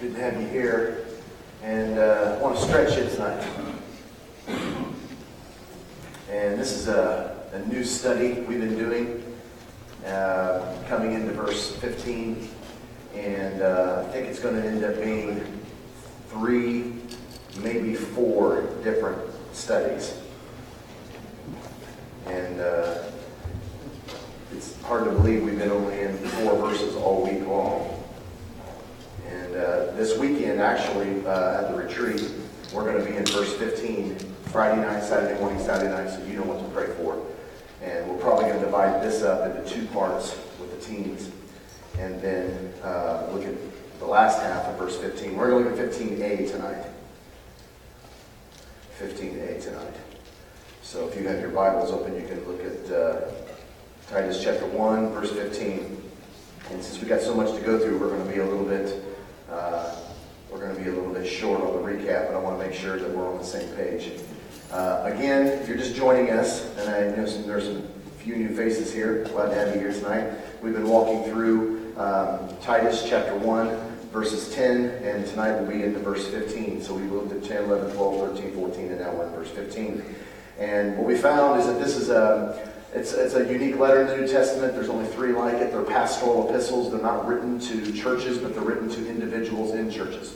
good to have you here. And uh, I want to stretch you tonight. And this is a, a new study we've been doing, uh, coming into verse 15. And uh, I think it's going to end up being three, maybe four different studies. And uh, it's hard to believe we've been only in four verses all week long. And uh, weekend, actually, uh, at the retreat, we're going to be in verse 15, Friday night, Saturday morning, Saturday night, so you know what to pray for. And we're probably going to divide this up into two parts with the teens. And then uh, look at the last half of verse 15. We're going to look at 15a tonight. 15a tonight. So if you have your Bibles open, you can look at uh, Titus chapter 1, verse 15. And since we've got so much to go through, we're going to be a little bit uh, we're going to be a little bit short on the recap, but I want to make sure that we're on the same page. Uh, again, if you're just joining us, and I know some, there's a few new faces here, glad to have you here tonight. We've been walking through um, Titus chapter 1, verses 10, and tonight we'll be into verse 15. So we moved to 10, 11, 12, 13, 14, and now we're in verse 15. And what we found is that this is a it's, it's a unique letter in the New Testament. There's only three like it. They're pastoral epistles. They're not written to churches, but they're written to individuals in churches.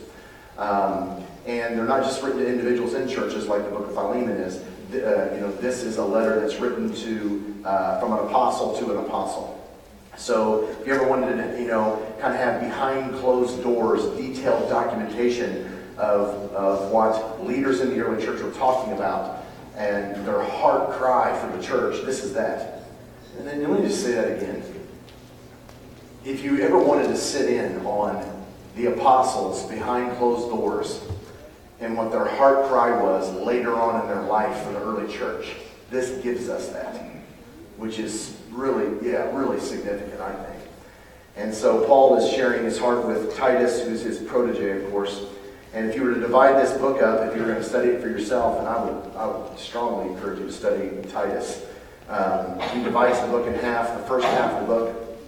Um, and they're not just written to individuals in churches like the book of Philemon is. Uh, you know, this is a letter that's written to uh, from an apostle to an apostle. So if you ever wanted to, you know, kind of have behind closed doors, detailed documentation of, of what leaders in the early church were talking about, and their heart cry for the church, this is that. And then let me just say that again. If you ever wanted to sit in on the apostles behind closed doors and what their heart cry was later on in their life for the early church, this gives us that, which is really, yeah, really significant, I think. And so Paul is sharing his heart with Titus, who's his protege, of course. And if you were to divide this book up, if you were going to study it for yourself, and I would, I would strongly encourage you to study Titus, um, he divides the book in half. The first half of the book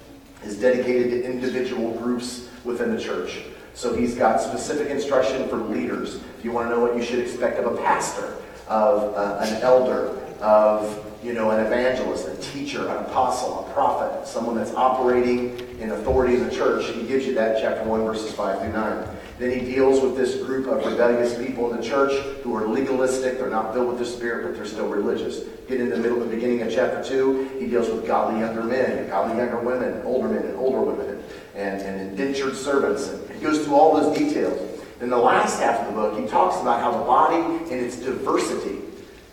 is dedicated to individual groups within the church. So he's got specific instruction for leaders. If you want to know what you should expect of a pastor, of uh, an elder, of you know, an evangelist, a teacher, an apostle, a prophet, someone that's operating in authority in the church, he gives you that chapter 1, verses 5 through 9. Then he deals with this group of rebellious people in the church who are legalistic. They're not filled with the Spirit, but they're still religious. Get in the middle, of the beginning of chapter 2, he deals with godly younger men, godly younger women, older men and older women, and, and indentured servants. And he goes through all those details. In the last half of the book, he talks about how the body and its diversity,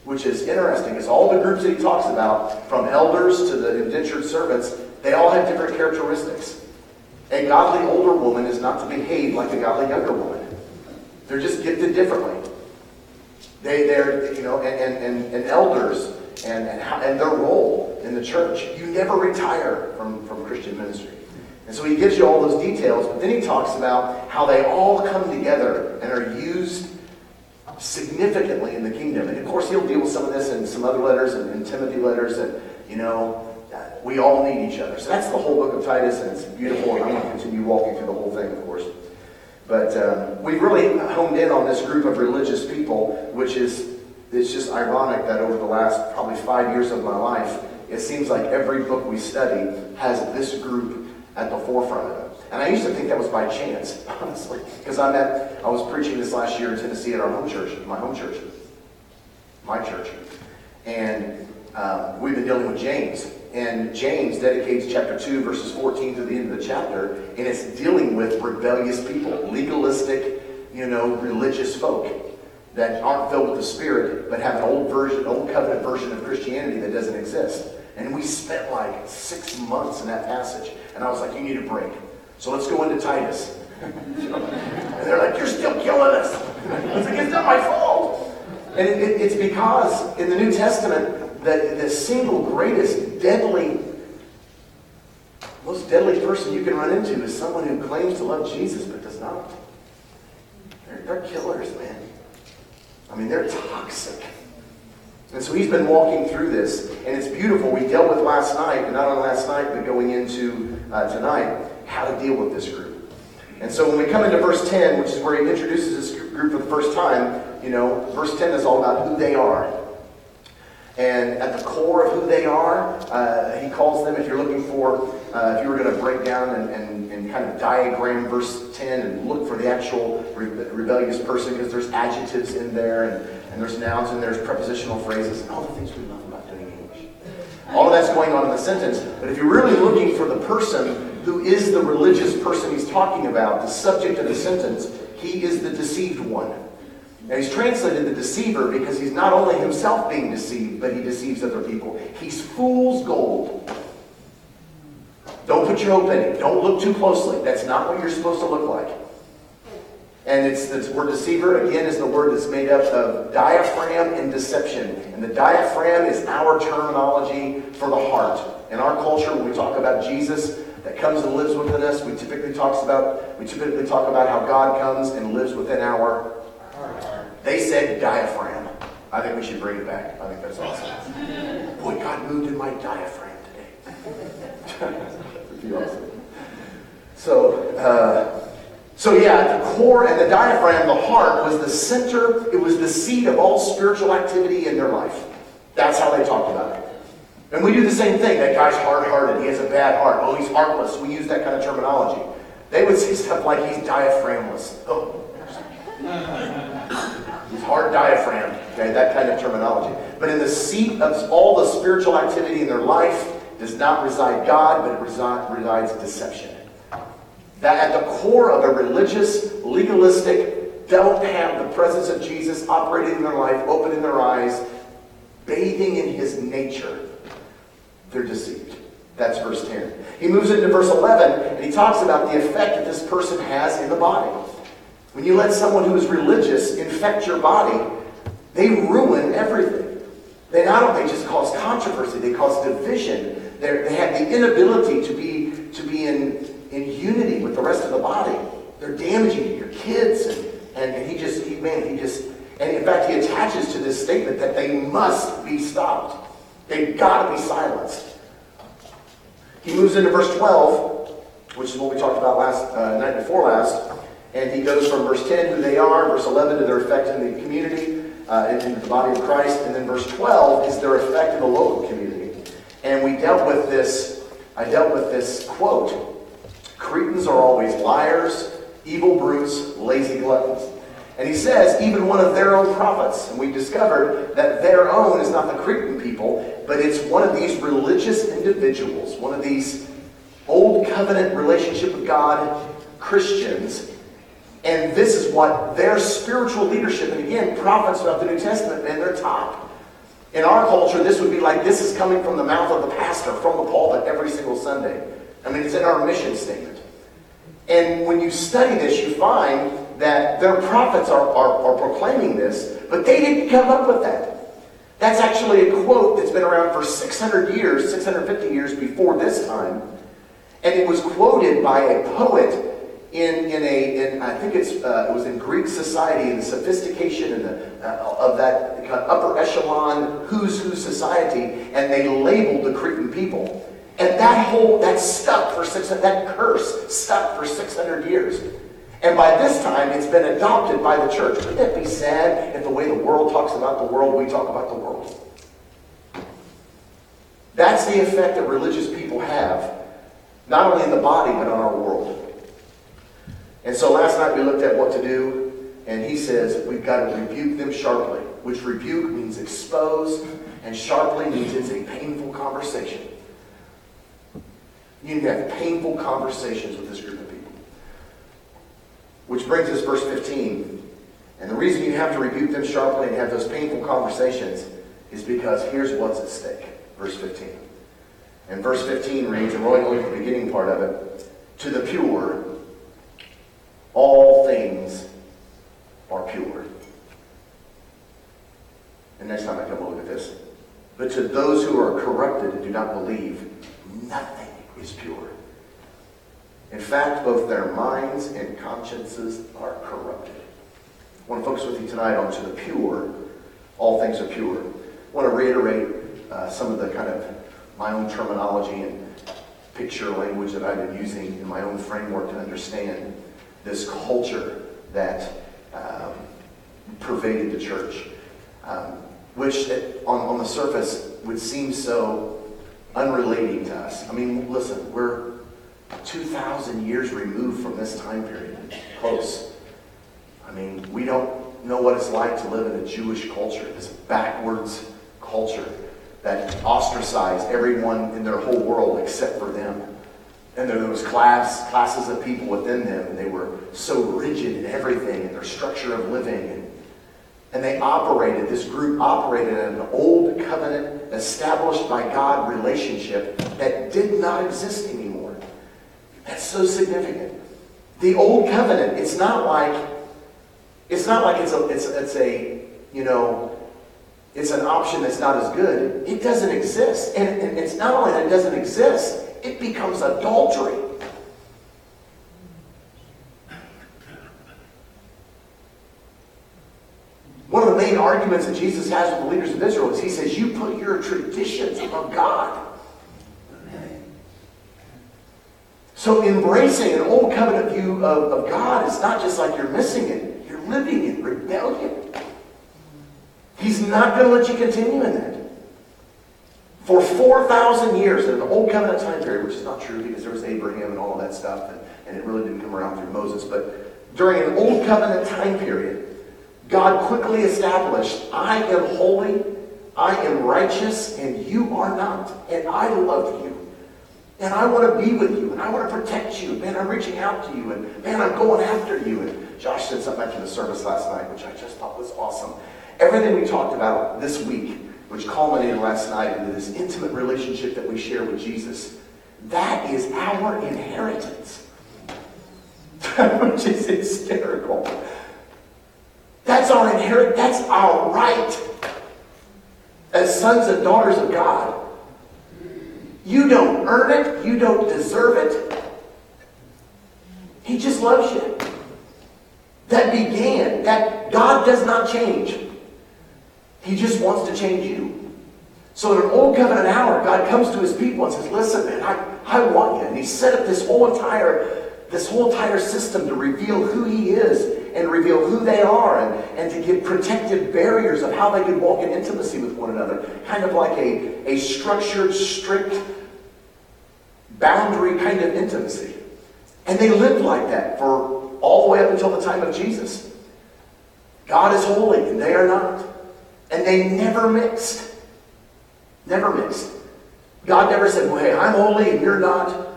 which is interesting, is all the groups that he talks about, from elders to the indentured servants, they all have different characteristics. A godly older woman is not to behave like a godly younger woman. They're just gifted differently. They, they're, you know, and, and, and elders and, and, how, and their role in the church. You never retire from, from Christian ministry. And so he gives you all those details, but then he talks about how they all come together and are used significantly in the kingdom. And of course, he'll deal with some of this in some other letters and in Timothy letters that, you know, we all need each other. So that's the whole book of Titus, and it's beautiful, and I'm going to continue walking through the whole thing, of course. But um, we've really honed in on this group of religious people, which is it's just ironic that over the last probably five years of my life, it seems like every book we study has this group at the forefront of it. And I used to think that was by chance, honestly, because I met I was preaching this last year in Tennessee at our home church, my home church, my church, and um, we've been dealing with James. And James dedicates chapter 2, verses 14 to the end of the chapter, and it's dealing with rebellious people, legalistic, you know, religious folk that aren't filled with the Spirit, but have an old version, old covenant version of Christianity that doesn't exist. And we spent like six months in that passage. And I was like, you need a break. So let's go into Titus. and they're like, you're still killing us. I was like, it's not my fault. And it, it, it's because in the New Testament, the, the single greatest deadly, most deadly person you can run into is someone who claims to love Jesus but does not. They're, they're killers, man. I mean, they're toxic. And so he's been walking through this, and it's beautiful. We dealt with last night, and not on last night, but going into uh, tonight, how to deal with this group. And so when we come into verse 10, which is where he introduces this group for the first time, you know, verse 10 is all about who they are. And at the core of who they are, uh, he calls them, if you're looking for, uh, if you were going to break down and, and, and, kind of diagram verse 10 and look for the actual re- rebellious person, because there's adjectives in there, and, and there's nouns, and there's prepositional phrases, and all the things we love about doing English. All of that's going on in the sentence. But if you're really looking for the person who is the religious person he's talking about, the subject of the sentence, he is the deceived one. He's translated the deceiver because he's not only himself being deceived, but he deceives other people. He's fool's gold. Don't put your hope in it. Don't look too closely. That's not what you're supposed to look like. And it's the word deceiver, again, is the word that's made up of diaphragm and deception. And the diaphragm is our terminology for the heart. In our culture, when we talk about Jesus that comes and lives within us, we typically talks about we typically talk about how God comes and lives within our they said diaphragm. I think we should bring it back. I think that's awesome. Boy, God moved in my diaphragm today. awesome. So, uh, so yeah, the core and the diaphragm, the heart, was the center. It was the seat of all spiritual activity in their life. That's how they talked about it. And we do the same thing. That guy's hard-hearted. He has a bad heart. Oh, he's heartless. We use that kind of terminology. They would say stuff like he's diaphragmless. Oh. He's hard diaphragm, okay, that kind of terminology. But in the seat of all the spiritual activity in their life does not reside God, but it resides deception. That at the core of a religious, legalistic, don't have the presence of Jesus operating in their life, opening their eyes, bathing in his nature, they're deceived. That's verse 10. He moves into verse 11, and he talks about the effect that this person has in the body. When you let someone who is religious infect your body, they ruin everything. They not only just cause controversy, they cause division. They're, they have the inability to be, to be in, in unity with the rest of the body. They're damaging your kids. And, and, and he just, he, man, he just, and in fact, he attaches to this statement that they must be stopped. They've got to be silenced. He moves into verse 12, which is what we talked about last uh, night before last. And he goes from verse 10, who they are, verse 11, to their effect in the community, uh, in, the body of Christ, and then verse 12 is their effect in the local community. And we dealt with this, I dealt with this quote Cretans are always liars, evil brutes, lazy gluttons. And he says, even one of their own prophets, and we discovered that their own is not the Cretan people, but it's one of these religious individuals, one of these old covenant relationship with God Christians and this is what their spiritual leadership, and again, prophets of the New Testament, and they're top. In our culture, this would be like this is coming from the mouth of the pastor, from the pulpit every single Sunday. I mean, it's in our mission statement. And when you study this, you find that their prophets are, are, are proclaiming this, but they didn't come up with that. That's actually a quote that's been around for 600 years, 650 years before this time. And it was quoted by a poet in, in a, in, I think it's, uh, it was in Greek society, the sophistication and the, uh, of that kind of upper echelon who's who society, and they labeled the Cretan people. And that whole, that stuck for 600, that curse stuck for 600 years. And by this time, it's been adopted by the church. Wouldn't that be sad if the way the world talks about the world, we talk about the world? That's the effect that religious people have, not only in the body, but on our world. And so last night we looked at what to do, and he says we've got to rebuke them sharply, which rebuke means expose, and sharply means it's a painful conversation. You have painful conversations with this group of people. Which brings us verse 15. And the reason you have to rebuke them sharply and have those painful conversations is because here's what's at stake. Verse 15. And verse 15 reads, and we're only going to the beginning part of it, to the pure, all things are pure. And next time I come, we'll look at this. But to those who are corrupted and do not believe, nothing is pure. In fact, both their minds and consciences are corrupted. I want to focus with you tonight on to the pure. All things are pure. I want to reiterate uh, some of the kind of my own terminology and picture language that I've been using in my own framework to understand this culture that um, pervaded the church, um, which on, on the surface would seem so unrelating to us. I mean, listen, we're 2,000 years removed from this time period, close. I mean, we don't know what it's like to live in a Jewish culture, this backwards culture that ostracized everyone in their whole world except for them. And there was class, classes of people within them, and they were so rigid in everything, and their structure of living. And, and they operated, this group operated in an old covenant, established by God relationship that did not exist anymore. That's so significant. The old covenant, it's not like, it's not like it's a, it's, it's a, you know, it's an option that's not as good. It doesn't exist. And, and it's not only that it doesn't exist, it becomes adultery. One of the main arguments that Jesus has with the leaders of Israel is he says, You put your traditions above God. So embracing an old covenant view of, of God is not just like you're missing it, you're living in rebellion. He's not going to let you continue in that. For 4,000 years in the Old Covenant time period, which is not true because there was Abraham and all of that stuff, and, and it really didn't come around through Moses, but during an Old Covenant time period, God quickly established, I am holy, I am righteous, and you are not. And I love you. And I want to be with you, and I want to protect you. Man, I'm reaching out to you, and man, I'm going after you. And Josh said something after the service last night, which I just thought was awesome. Everything we talked about this week which culminated last night into this intimate relationship that we share with Jesus. That is our inheritance, which is hysterical. That's our inheritance. That's our right as sons and daughters of God. You don't earn it. You don't deserve it. He just loves you. That began, that God does not change. He just wants to change you. So in an old covenant hour, God comes to his people and says, listen, man, I, I want you. And he set up this whole entire, this whole entire system to reveal who he is and reveal who they are and, and to give protective barriers of how they could walk in intimacy with one another. Kind of like a, a structured, strict, boundary kind of intimacy. And they lived like that for all the way up until the time of Jesus. God is holy and they are not. And they never mixed. Never mixed. God never said, well, hey, I'm holy and you're not.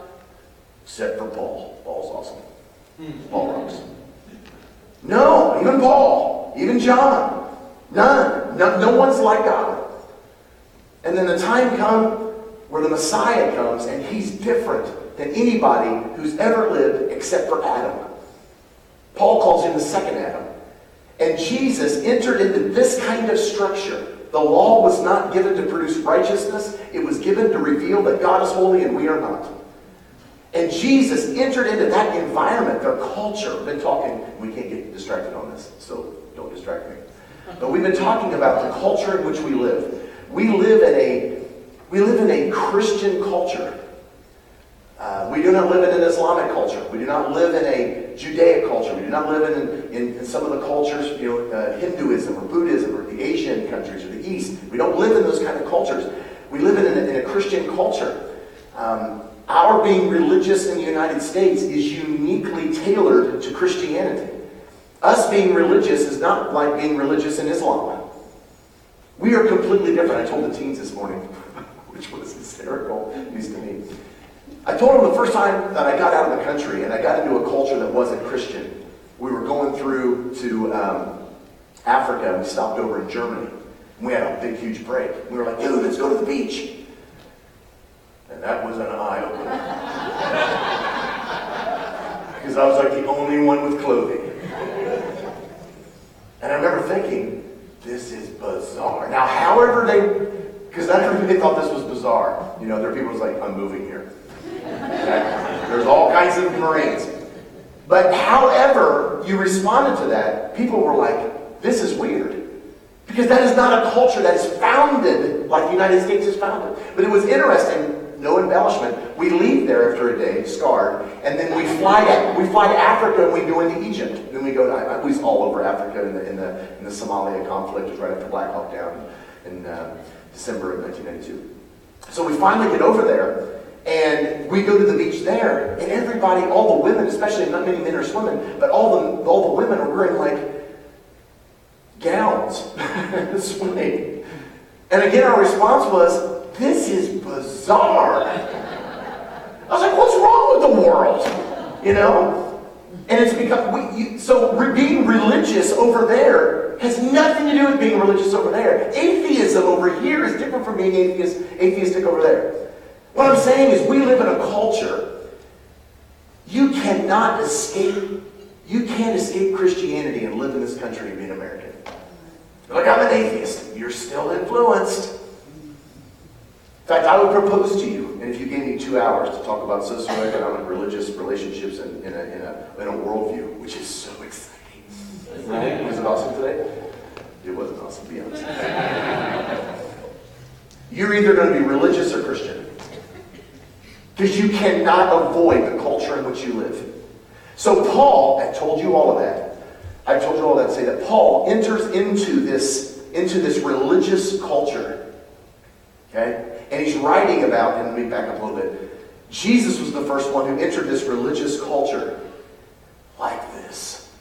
Except for Paul. Paul's awesome. Hmm. Paul rocks. No, even Paul, even John. None. No, no one's like God. And then the time comes where the Messiah comes and he's different than anybody who's ever lived except for Adam. Paul calls him the second Adam. And Jesus entered into this kind of structure. The law was not given to produce righteousness, it was given to reveal that God is holy and we are not. And Jesus entered into that environment, their culture. We've been talking, we can't get distracted on this, so don't distract me. But we've been talking about the culture in which we live. We live in a we live in a Christian culture. Uh, we do not live in an Islamic culture. We do not live in a Judaic culture. We do not live in, in, in some of the cultures, you know, uh, Hinduism or Buddhism or the Asian countries or the East. We don't live in those kind of cultures. We live in a, in a Christian culture. Um, our being religious in the United States is uniquely tailored to Christianity. Us being religious is not like being religious in Islam. We are completely different. I told the teens this morning, which was hysterical, at least to me. I told him the first time that I got out of the country and I got into a culture that wasn't Christian. We were going through to um, Africa and we stopped over in Germany. We had a big, huge break. We were like, dude, let's go to the beach. And that was an eye opener. because I was like the only one with clothing. And I remember thinking, this is bizarre. Now, however they, because never they thought this was bizarre. You know, there are people who's like, I'm moving here. There's all kinds of Marines. But however you responded to that, people were like, this is weird. Because that is not a culture that is founded like the United States is founded. But it was interesting. no embellishment. We leave there after a day, scarred, and then we fly to, we fly to Africa and we go into Egypt. Then we go to, I was all over Africa in the, in the, in the Somalia conflict, was right after Black Hawk Down in uh, December of 1992. So we finally get over there, and we go to the beach there, and everybody, all the women, especially not many men are swimming, but all the, all the women are wearing like gowns swimming. And again, our response was, this is bizarre. I was like, what's wrong with the world? You know? And it's become, we, you, so being religious over there has nothing to do with being religious over there. Atheism over here is different from being atheist, atheistic over there. What I'm saying is we live in a culture, you cannot escape, you can't escape Christianity and live in this country and be an American. You're like, I'm an atheist. You're still influenced. In fact, I would propose to you, and if you gave me two hours to talk about socioeconomic religious relationships in, in, a, in, a, in a worldview, which is so exciting. Was it awesome today? It wasn't awesome, to be honest. You're either going to be religious or Christian. Because you cannot avoid the culture in which you live. So Paul, I told you all of that. I told you all that to say that Paul enters into this, into this religious culture. Okay? And he's writing about, and let me back up a little bit. Jesus was the first one who entered this religious culture like this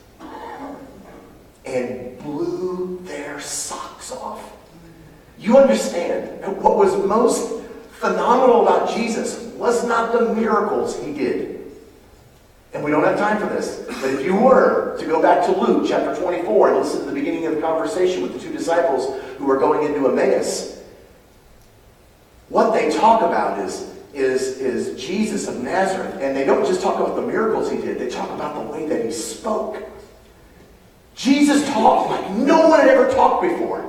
and blew their socks off. You understand, what was most phenomenal about Jesus was not the miracles he did. And we don't have time for this. But if you were to go back to Luke chapter 24 and listen to the beginning of the conversation with the two disciples who are going into Emmaus, what they talk about is, is, is Jesus of Nazareth. And they don't just talk about the miracles he did, they talk about the way that he spoke. Jesus talked like no one had ever talked before.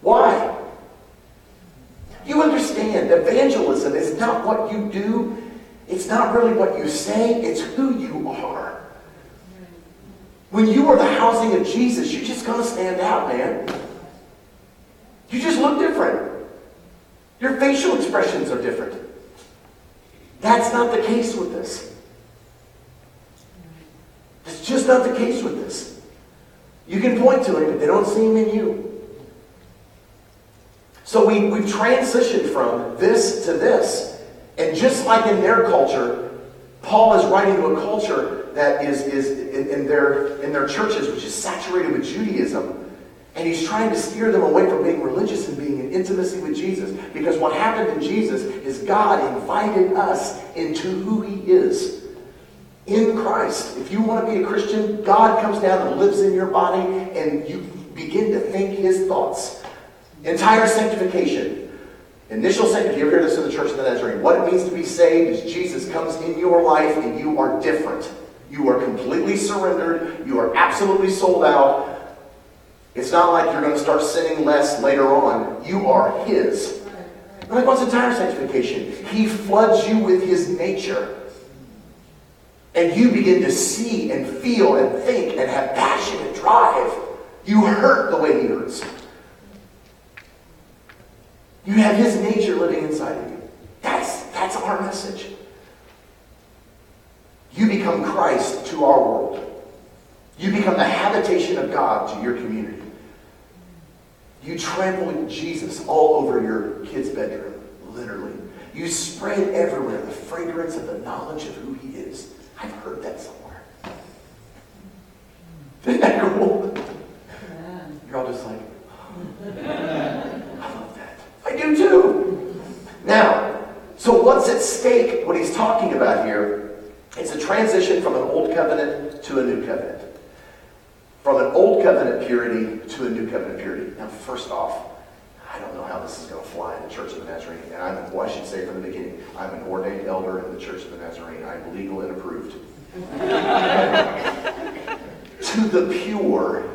Why? You understand, evangelism is not what you do, it's not really what you say, it's who you are. When you are the housing of Jesus, you're just going to stand out, man. You just look different. Your facial expressions are different. That's not the case with this. It's just not the case with this. You can point to it, but they don't see him in you. So we, we've transitioned from this to this. And just like in their culture, Paul is writing to a culture that is, is in, in, their, in their churches, which is saturated with Judaism. And he's trying to steer them away from being religious and being in intimacy with Jesus. Because what happened in Jesus is God invited us into who he is in Christ. If you want to be a Christian, God comes down and lives in your body, and you begin to think his thoughts. Entire sanctification. Initial sanctification. You ever hear this in the Church of the Nazarene? What it means to be saved is Jesus comes in your life and you are different. You are completely surrendered. You are absolutely sold out. It's not like you're going to start sinning less later on. You are His. Like what's entire sanctification? He floods you with His nature. And you begin to see and feel and think and have passion and drive. You hurt the way He hurts. You have his nature living inside of you. That's, that's our message. You become Christ to our world. You become the habitation of God to your community. You trample Jesus all over your kid's bedroom, literally. You spread everywhere the fragrance of the knowledge of who he is. I've heard that somewhere. Isn't that cool? You're all just like, I love that. I do too. Now, so what's at stake, what he's talking about here, it's a transition from an old covenant to a new covenant. From an old covenant purity to a new covenant purity. Now, first off, I don't know how this is going to fly in the Church of the Nazarene. And I'm, well, I should say from the beginning, I'm an ordained elder in the Church of the Nazarene. I'm legal and approved. to the pure,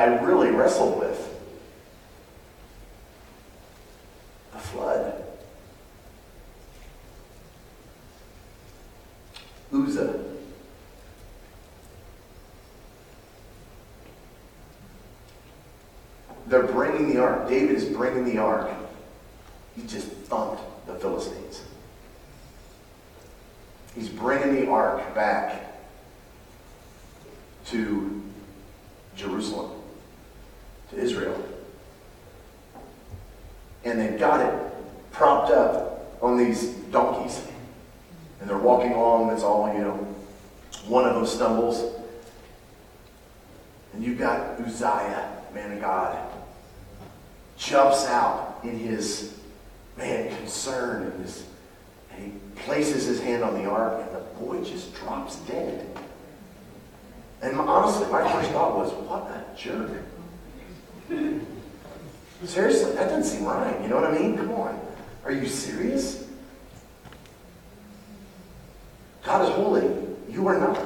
I really wrestled with. The flood. Uzzah They're bringing the ark. David is bringing the ark. He just thumped the Philistines. He's bringing the ark back to Jerusalem, to Israel. And they've got it propped up on these donkeys. And they're walking along, it's all, you know, one of them stumbles. And you've got Uzziah, man of God, jumps out in his, man, concern and his, and he places his hand on the ark and the boy just drops dead. And honestly, my first thought was, what a jerk. Seriously, that doesn't seem right. You know what I mean? Come on. Are you serious? God is holy. You are not.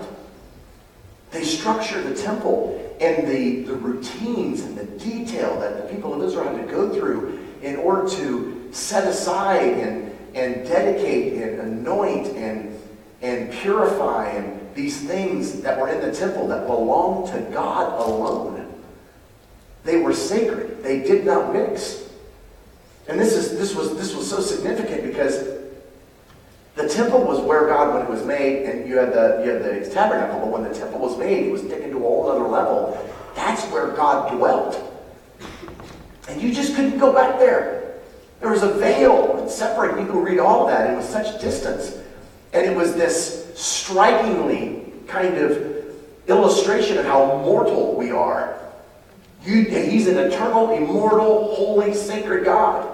They structure the temple and the, the routines and the detail that the people of Israel had to go through to set aside and, and dedicate and anoint and, and purify and these things that were in the temple that belonged to God alone. They were sacred. They did not mix. And this is this was this was so significant because the temple was where God, when it was made, and you had the you had the tabernacle, but when the temple was made, it was taken to a whole other level. That's where God dwelt. And you just couldn't go back there. There was a veil separating. You could read all of that. It was such distance. And it was this strikingly kind of illustration of how mortal we are. You, he's an eternal, immortal, holy, sacred God.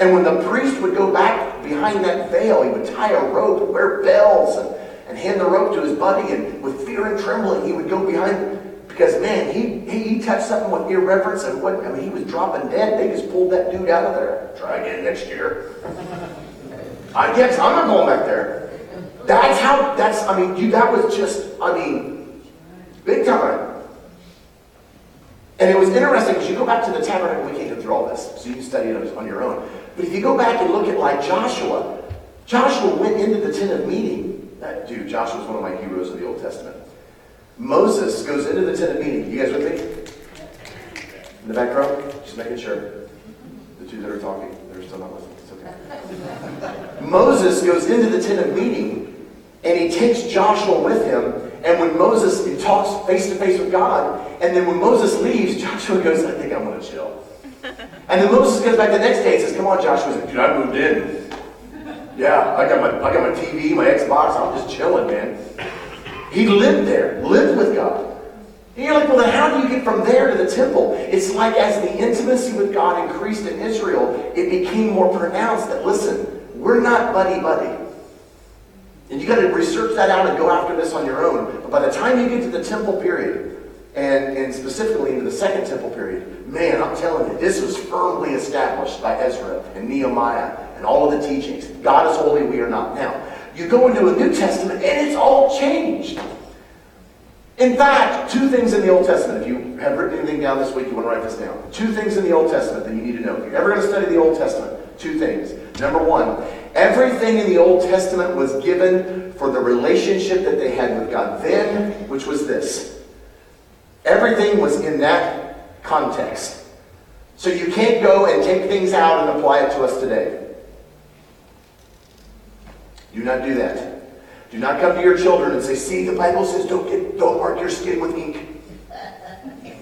And when the priest would go back behind that veil, he would tie a rope and wear bells and, and hand the rope to his buddy. And with fear and trembling, he would go behind because, man, he, he, he touched something with irreverence and what, I mean, he was dropping dead. They just pulled that dude out of there. Try again next year. I guess I'm not going back there. That's how, that's, I mean, you, that was just, I mean, big time. And it was interesting because you go back to the tabernacle, we can't go through all this, so you can study it on your own. But if you go back and look at like Joshua, Joshua went into the tent of meeting. That dude, Joshua one of my heroes of the Old Testament. Moses goes into the tent of meeting. You guys with me? In the back row? Just making sure. The two that are talking, they're still not listening. It's okay. Moses goes into the tent of meeting and he takes Joshua with him. And when Moses he talks face to face with God, and then when Moses leaves, Joshua goes, I think I'm going to chill. And then Moses goes back the next day and says, Come on, Joshua. Dude, I moved in. Yeah, I got my I got my TV, my Xbox. I'm just chilling, man. He lived there, lived with God. And you're like, well, then how do you get from there to the temple? It's like as the intimacy with God increased in Israel, it became more pronounced that, listen, we're not buddy buddy. And you got to research that out and go after this on your own. But by the time you get to the temple period, and, and specifically into the Second Temple period, man, I'm telling you, this was firmly established by Ezra and Nehemiah and all of the teachings. God is holy, we are not. Now, you go into a New Testament and it's all changed. In fact, two things in the Old Testament, if you have written anything down this week, you want to write this down. Two things in the Old Testament that you need to know. If you're ever going to study the Old Testament, two things. Number one, everything in the Old Testament was given for the relationship that they had with God then, which was this. Everything was in that context. So you can't go and take things out and apply it to us today. Do not do that. Do not come to your children and say, see, the Bible says don't, get, don't mark your skin with ink.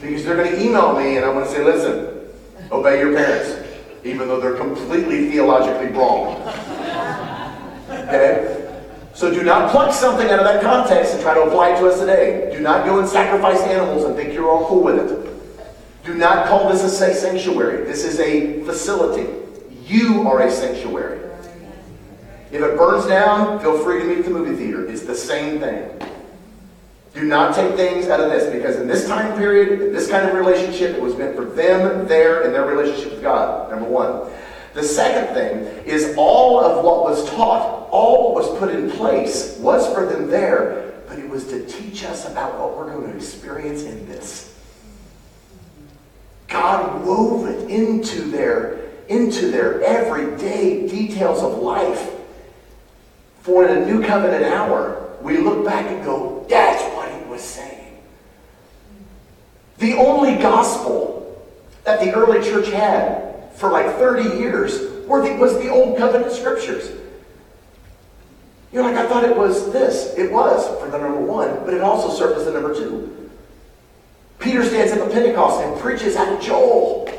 Because they're going to email me and I'm going to say, listen, obey your parents, even though they're completely theologically wrong. Okay? So do not pluck something out of that context and try to apply it to us today. Do not go and sacrifice animals and think you're all cool with it. Do not call this a sanctuary. This is a facility. You are a sanctuary. If it burns down, feel free to meet at the movie theater. It's the same thing. Do not take things out of this because in this time period, in this kind of relationship, it was meant for them there in their relationship with God, number one. The second thing is all of what was taught, all what was put in place was for them there, but it was to teach us about what we're going to experience in this. God wove it into their, into their everyday details of life. For in a new covenant hour, we look back and go, that's what he was saying. The only gospel that the early church had for like 30 years was the Old Covenant scriptures. You're like, I thought it was this. It was for the number one, but it also served as the number two. Peter stands at the Pentecost and preaches of Joel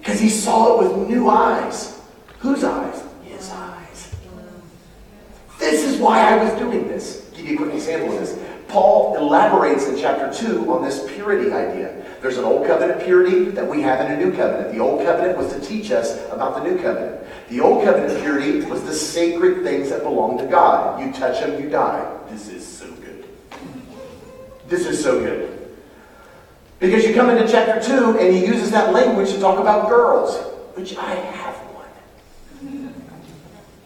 because he saw it with new eyes. Whose eyes. This is why I was doing this. Give you a quick example of this. Paul elaborates in chapter 2 on this purity idea. There's an old covenant purity that we have in a new covenant. The old covenant was to teach us about the new covenant. The old covenant purity was the sacred things that belong to God. You touch them, you die. This is so good. This is so good. Because you come into chapter 2 and he uses that language to talk about girls, which I have.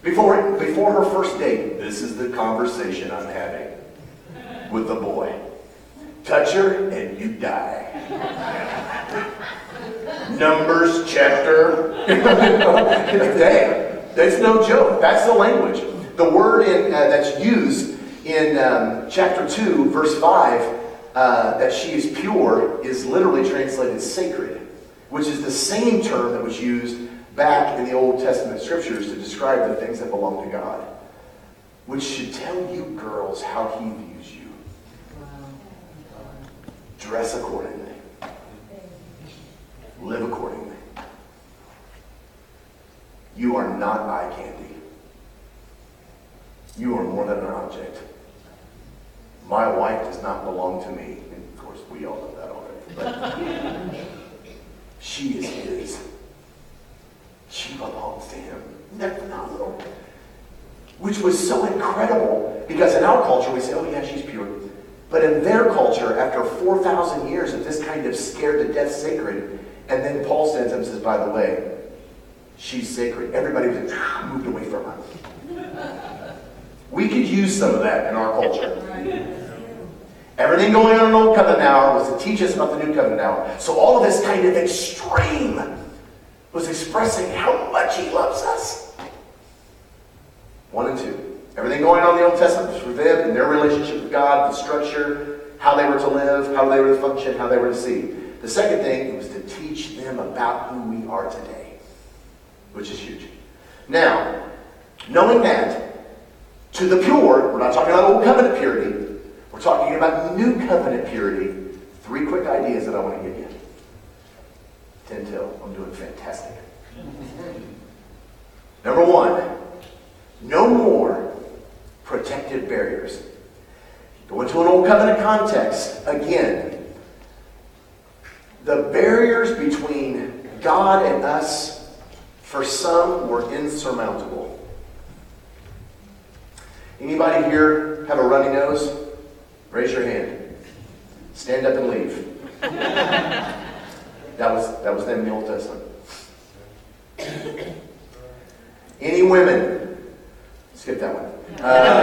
Before, before her first date, this is the conversation I'm having with the boy. Touch her and you die. Numbers chapter. Damn, that's no joke. That's the language. The word in, uh, that's used in um, chapter 2, verse 5, uh, that she is pure, is literally translated sacred, which is the same term that was used back in the Old Testament scriptures to describe the things that belong to God, which should tell you girls how he views you. Dress accordingly. Live accordingly. You are not eye candy. You are more than an object. My wife does not belong to me. And of course, we all know that already. But she is his. She belongs to him. Isn't that phenomenal? Which was so incredible because in our culture we say, oh yeah, she's pure. But in their culture, after 4,000 years of this kind of scared to death sacred, and then Paul sends him and says, by the way, she's sacred. Everybody was ah, moved away from her. We could use some of that in our culture. Everything going on in the Old Covenant now was to teach us about the New Covenant now. So all of this kind of extreme was expressing how much he loves us. One and two. Everything going on in the Old Testament was for them and their relationship with God, the structure, how they were to live, how they were to function, how they were to see. The second thing was to teach them about who we are today, which is huge. Now, knowing that, to the pure, we're not talking about Old Covenant purity, we're talking about New Covenant purity. Three quick ideas that I want to give you. Ten till. I'm doing fantastic. Number one, no more protective barriers. Go into an old covenant context, again, the barriers between God and us, for some, were insurmountable. Anybody here have a runny nose? Raise your hand. stand up and leave. that was that was in the Old Testament. Any women? Skip that one. Uh,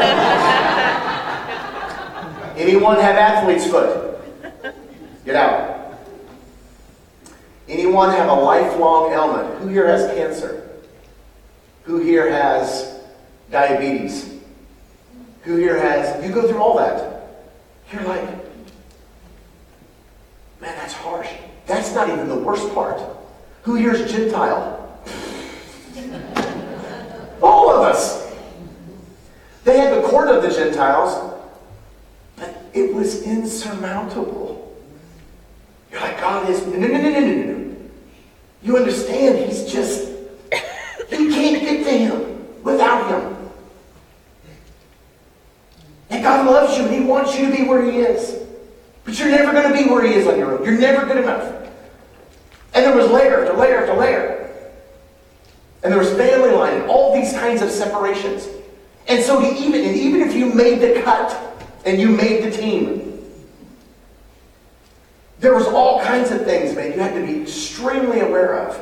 anyone have athlete's foot? Get out. Anyone have a lifelong ailment? Who here has cancer? Who here has diabetes? Who here has, you go through all that. You're like, man, that's harsh. That's not even the worst part. Who here's Gentile? all of us. They had the court of the Gentiles, but it was insurmountable. You're like, God is, no, no, no, no, no, no, no. You understand, he's just, you can't get to him without him. And God loves you and He wants you to be where He is. But you're never going to be where He is on your own. You're never good enough. And there was layer after layer after layer. And there was family line and all these kinds of separations. And so to even and even if you made the cut and you made the team, there was all kinds of things, man, you had to be extremely aware of.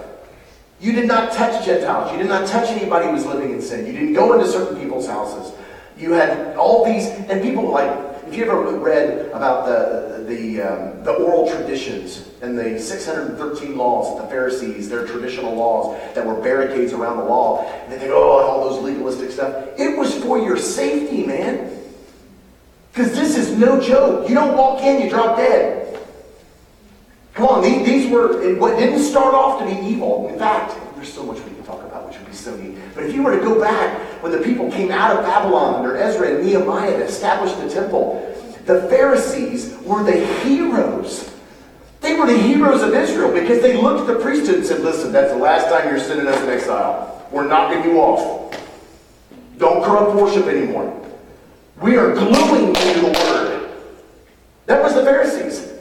You did not touch Gentiles. You did not touch anybody who was living in sin. You didn't go into certain people's houses. You had all these, and people were like, if you ever read about the, the, um, the oral traditions and the 613 laws of the Pharisees, their traditional laws that were barricades around the law, and they think, oh, all those legalistic stuff. It was for your safety, man. Because this is no joke. You don't walk in, you drop dead. Come on, these, these were, what didn't start off to be evil. In fact, there's so much we can talk about, But if you were to go back when the people came out of Babylon under Ezra and Nehemiah to establish the temple, the Pharisees were the heroes. They were the heroes of Israel because they looked at the priesthood and said, listen, that's the last time you're sending us in exile. We're knocking you off. Don't corrupt worship anymore. We are gluing you to the word. That was the Pharisees.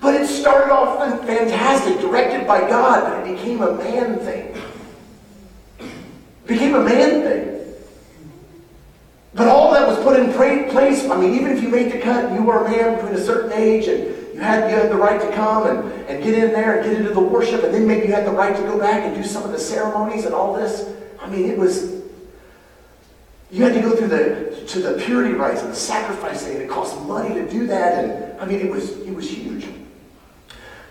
But it started off fantastic, directed by God, but it became a man thing. Became a man thing. But all that was put in place, I mean, even if you made the cut, you were a man between a certain age, and you had, you had the right to come and, and get in there and get into the worship, and then maybe you had the right to go back and do some of the ceremonies and all this. I mean, it was, you had to go through the, to the purity rites and the sacrificing, and it cost money to do that, and I mean, it was, it was huge.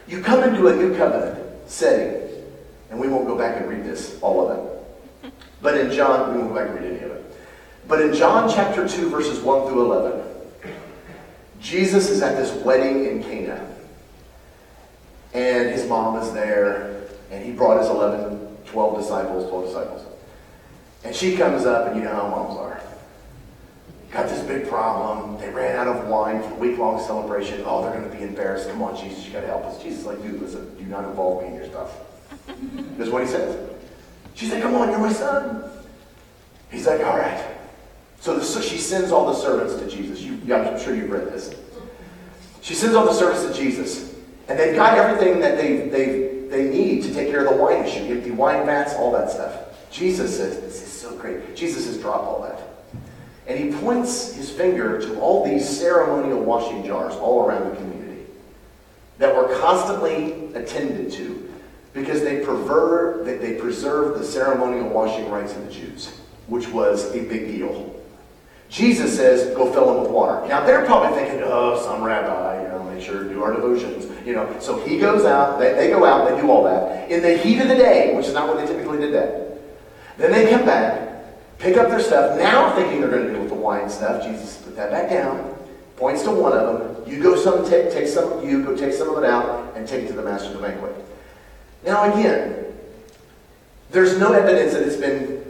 You come into a new covenant setting, and we won't go back and read this, all of it. But in John, we won't go back and read any of it. But in John chapter 2, verses 1 through 11, Jesus is at this wedding in Cana. And his mom is there, and he brought his 11, 12 disciples, 12 disciples. And she comes up, and you know how moms are got this big problem. They ran out of wine for a week-long celebration. Oh, they're going to be embarrassed. Come on, Jesus, you got to help us. Jesus like, dude, listen, do not involve me in your stuff. this is what he says. She's like, come on, you're my son. He's like, all right. So, the, so she sends all the servants to Jesus. You, yeah, I'm sure you've read this. She sends all the servants to Jesus. And they've got everything that they, they, they need to take care of the wine issue. Empty wine vats, all that stuff. Jesus says, this is so great. Jesus has dropped all that. And he points his finger to all these ceremonial washing jars all around the community that were constantly attended to because they, prefer, they preserve the ceremonial washing rites of the Jews, which was a big deal. Jesus says, go fill them with water. Now they're probably thinking, oh, some rabbi, you know, make sure to do our devotions. You know, so he goes out, they, they go out, they do all that. In the heat of the day, which is not what they typically did that. Then they come back, pick up their stuff, now thinking they're going to deal with the wine stuff. Jesus put that back down, points to one of them. You go some, take, take some, you go take some of it out and take it to the master of the banquet. Now again, there's no evidence that it's been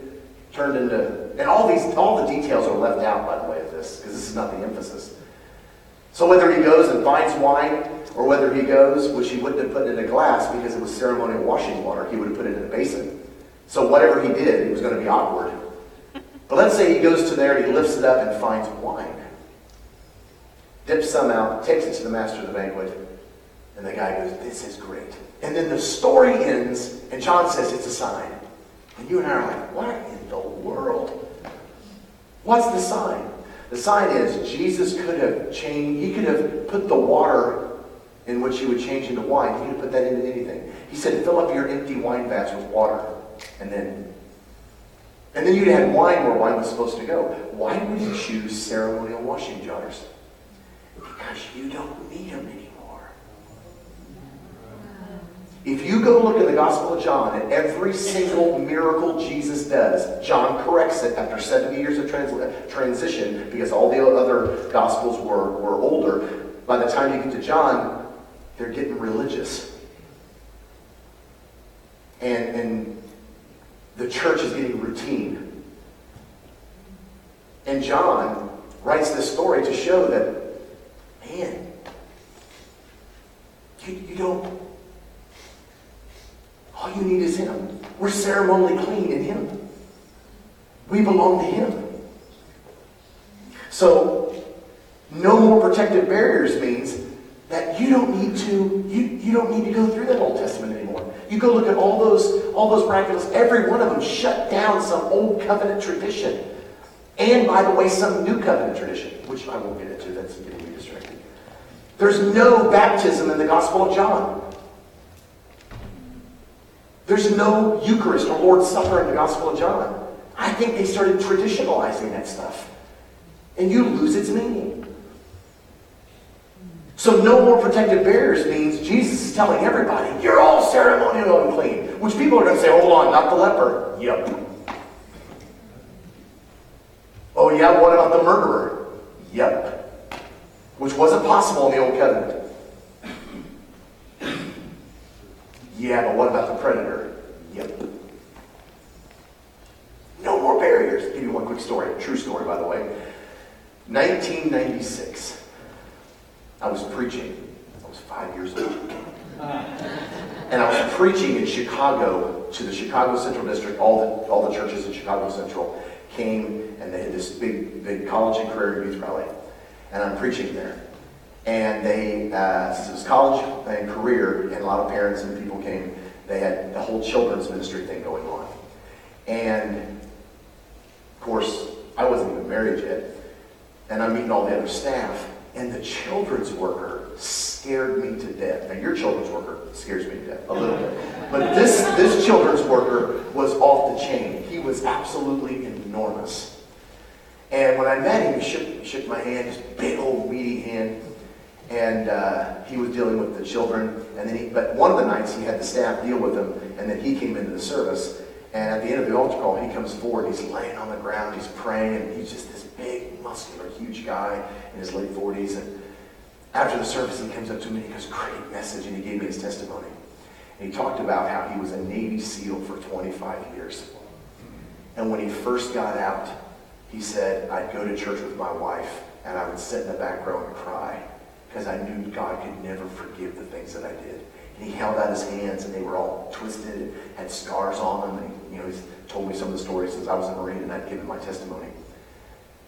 turned into, and all these, all the details are left out, by the way, of this, because this is not the emphasis. So whether he goes and finds wine, or whether he goes, which he wouldn't have put in a glass because it was ceremonial washing water, he would have put it in a basin. So whatever he did, it was going to be awkward. But let's say he goes to there, and he lifts it up and finds wine. Dips some out, takes it to the master of the banquet, and the guy goes, This is great. And then the story ends, and John says it's a sign. And you and I are like, What in the world? What's the sign? The sign is Jesus could have changed, he could have put the water in which he would change into wine. He could have put that into anything. He said, fill up your empty wine vats with water. And then, and then you'd add wine where wine was supposed to go. Why would you choose ceremonial washing jars? Because you don't need them anymore. If you go look in the Gospel of John at every single miracle Jesus does, John corrects it after 70 years of trans- transition because all the other Gospels were, were older. By the time you get to John, they're getting religious. And, and the church is getting routine. And John writes this story to show that, man, you, you don't all you need is Him. We're ceremonially clean in Him. We belong to Him. So, no more protective barriers means that you don't need to you, you don't need to go through that Old Testament anymore. You go look at all those all those miraculous. Every one of them shut down some old covenant tradition, and by the way, some new covenant tradition, which I won't get into. That's getting me distracted. There's no baptism in the Gospel of John. There's no Eucharist or Lord's Supper in the Gospel of John. I think they started traditionalizing that stuff. And you lose its meaning. So no more protective barriers means Jesus is telling everybody, you're all ceremonial unclean. Which people are going to say, hold on, not the leper. Yep. Oh yeah, what about the murderer? Yep. Which wasn't possible in the Old Covenant. Yeah, but what about the predator? Yep. No more barriers. I'll give you one quick story. True story, by the way. 1996. I was preaching. I was five years old. And I was preaching in Chicago to the Chicago Central District. All the, all the churches in Chicago Central came and they had this big, big college and career youth rally. And I'm preaching there. And they, uh, since it was college and career, and a lot of parents and people came, they had the whole children's ministry thing going on. And of course, I wasn't even married yet. And I'm meeting all the other staff, and the children's worker scared me to death. Now, your children's worker scares me to death a little bit. But this, this children's worker was off the chain. He was absolutely enormous. And when I met him, he shook, shook my hand, just big old meaty hand and uh, he was dealing with the children. And then, he, but one of the nights he had the staff deal with him, and then he came into the service. And at the end of the altar call, he comes forward. He's laying on the ground. He's praying, and he's just this big, muscular, huge guy in his late 40s. And after the service, he comes up to me he goes, "Great message," and he gave me his testimony. And he talked about how he was a Navy SEAL for 25 years. And when he first got out, he said, I'd go to church with my wife, and I would sit in the back row and cry because I knew God could never forgive the things that I did. And he held out his hands, and they were all twisted and had scars on them. And you know, he's told me some of the stories since I was a Marine, and I'd given my testimony.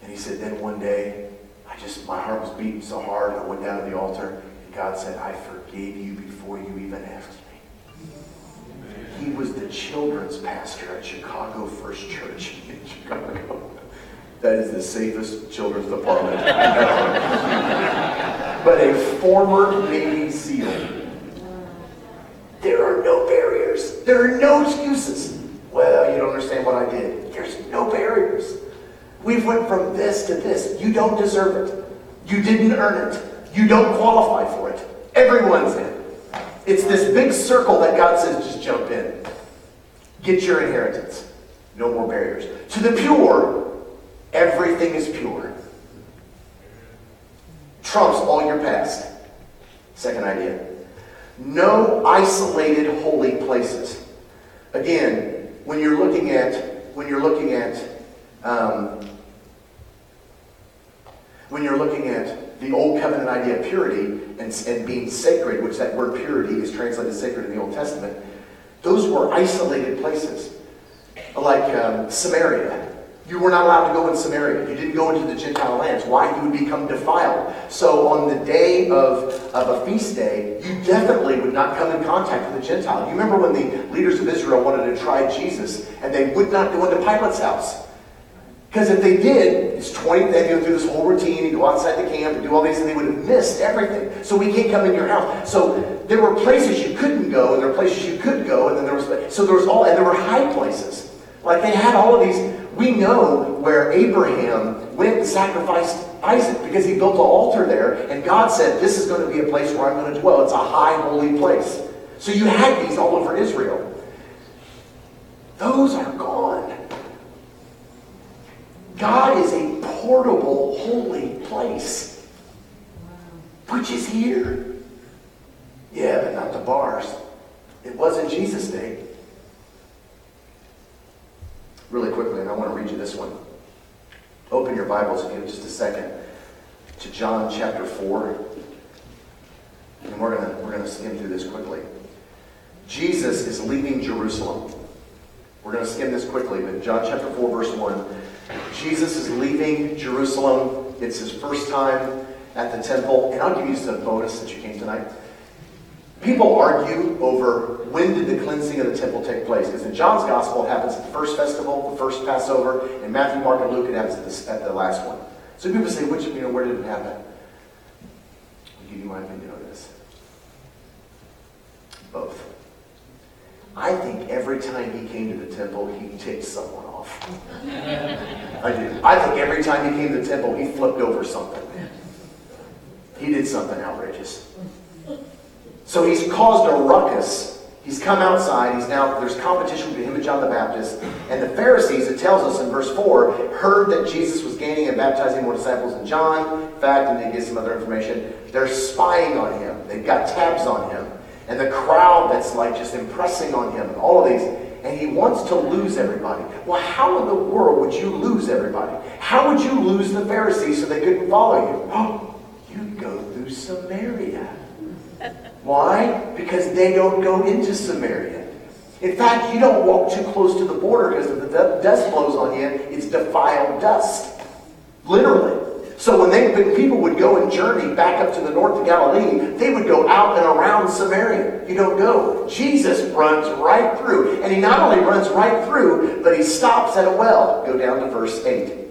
And he said, then one day, I just my heart was beating so hard. I went down to the altar, and God said, "I forgave you before you even asked me." He was the children's pastor at Chicago First Church in Chicago. That is the safest children's department but a former Navy SEAL. There are no barriers. There are no excuses. Well, you don't understand what I did. There's no barriers. We've went from this to this. You don't deserve it. You didn't earn it. You don't qualify for it. Everyone's in. It's this big circle that God says, just jump in. Get your inheritance. No more barriers. To the pure, everything is pure trumps all your past. Second idea. No isolated holy places. Again, when you're looking at when you're looking at um, when you're looking at the old covenant idea of purity and, and being sacred, which that word purity is translated sacred in the Old Testament, those were isolated places, like um, Samaria you were not allowed to go in Samaria. You didn't go into the Gentile lands. Why? You would become defiled. So on the day of, of a feast day, you definitely would not come in contact with a Gentile. You remember when the leaders of Israel wanted to try Jesus and they would not go into Pilate's house. Because if they did, it's 20, they'd go through this whole routine and go outside the camp and do all these, and they would have missed everything. So we can't come in your house. So there were places you couldn't go, and there were places you could go, and then there was, so there was all, and there were high places. Like they had all of these, we know where Abraham went and sacrificed Isaac because he built an altar there, and God said, This is going to be a place where I'm going to dwell. It's a high, holy place. So you had these all over Israel. Those are gone. God is a portable, holy place, which is here. Yeah, but not the bars. It wasn't Jesus' day. Really quickly, and I want to read you this one. Open your Bibles have just a second to John chapter 4. And we're going to we're going to skim through this quickly. Jesus is leaving Jerusalem. We're going to skim this quickly, but John chapter 4, verse 1. Jesus is leaving Jerusalem. It's his first time at the temple. And I'll give you some bonus since you came tonight. People argue over when did the cleansing of the temple take place. Because in John's gospel, it happens at the first festival, the first Passover. In Matthew, Mark, and Luke, it happens at the, at the last one. So people say, which, you know, where did it happen? I'll give you my opinion on this. Both. I think every time he came to the temple, he ticked someone off. I do. I think every time he came to the temple, he flipped over something. He did something outrageous. So he's caused a ruckus. He's come outside. He's now, there's competition between him and John the Baptist. And the Pharisees, it tells us in verse 4, heard that Jesus was gaining and baptizing more disciples than John. In fact, and they get some other information, they're spying on him. They've got tabs on him and the crowd that's like just impressing on him, all of these. And he wants to lose everybody. Well, how in the world would you lose everybody? How would you lose the Pharisees so they couldn't follow you? Oh, you'd go through Samaria. Why? Because they don't go into Samaria. In fact, you don't walk too close to the border because if the dust blows on you, it's defiled dust. Literally. So when, they, when people would go and journey back up to the north of Galilee, they would go out and around Samaria. You don't go. Jesus runs right through. And he not only runs right through, but he stops at a well. Go down to verse 8.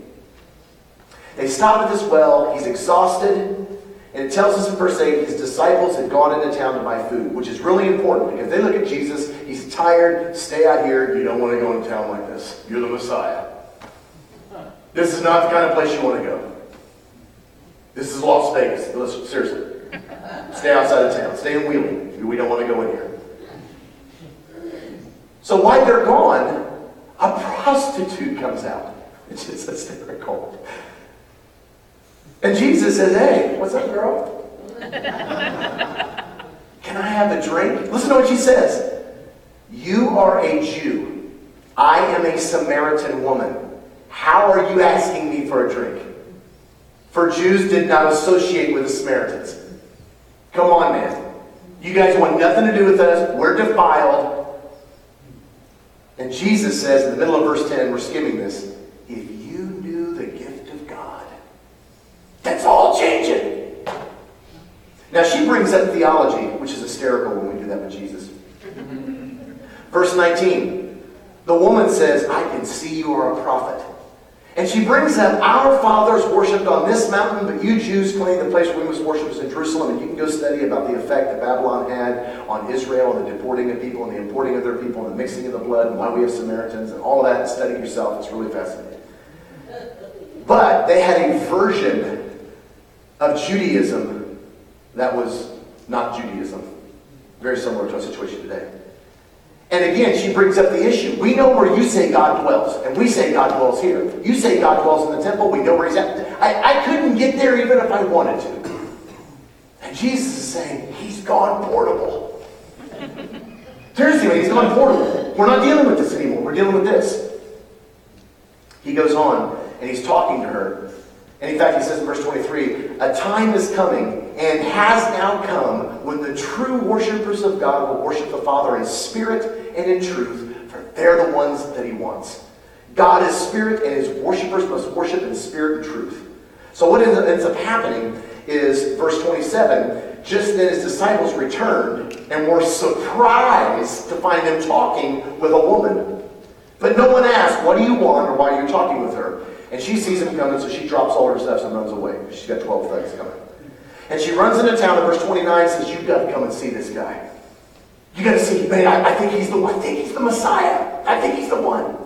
They stop at this well. He's exhausted. And it tells us in verse 8, his disciples had gone into town to buy food, which is really important because they look at Jesus. He's tired. Stay out here. You don't want to go into town like this. You're the Messiah. This is not the kind of place you want to go. This is Las Vegas. Listen, seriously. Stay outside of town. Stay in Wheeling. We don't want to go in here. So while they're gone, a prostitute comes out. It's just hysterical. And Jesus says, Hey, what's up, girl? Can I have a drink? Listen to what she says. You are a Jew. I am a Samaritan woman. How are you asking me for a drink? For Jews did not associate with the Samaritans. Come on, man. You guys want nothing to do with us. We're defiled. And Jesus says in the middle of verse 10, we're skimming this, if you knew the gift of God, that's all changing. Now she brings up theology, which is hysterical when we do that with Jesus. Verse 19, the woman says, I can see you are a prophet. And she brings up, our fathers worshipped on this mountain, but you Jews claim the place where we must worship is in Jerusalem. And you can go study about the effect that Babylon had on Israel and the deporting of people and the importing of their people and the mixing of the blood and why we have Samaritans and all of that and study yourself. It's really fascinating. But they had a version of Judaism that was not Judaism. Very similar to our situation today. And again, she brings up the issue. We know where you say God dwells, and we say God dwells here. You say God dwells in the temple, we know where he's at. I, I couldn't get there even if I wanted to. And Jesus is saying, He's gone portable. Seriously, he's gone portable. We're not dealing with this anymore. We're dealing with this. He goes on, and he's talking to her. And in fact, he says in verse 23, a time is coming and has now come when the true worshippers of God will worship the Father in spirit and in truth, for they're the ones that he wants. God is spirit, and his worshippers must worship in spirit and truth. So what ends up happening is, verse 27, just then his disciples returned and were surprised to find him talking with a woman. But no one asked, what do you want, or why are you talking with her? And she sees him coming, so she drops all her stuff and runs away. She's got 12 thugs coming. And she runs into town, and verse 29 says, You've got to come and see this guy. You got to see, man, I, I think he's the one. I think he's the Messiah. I think he's the one.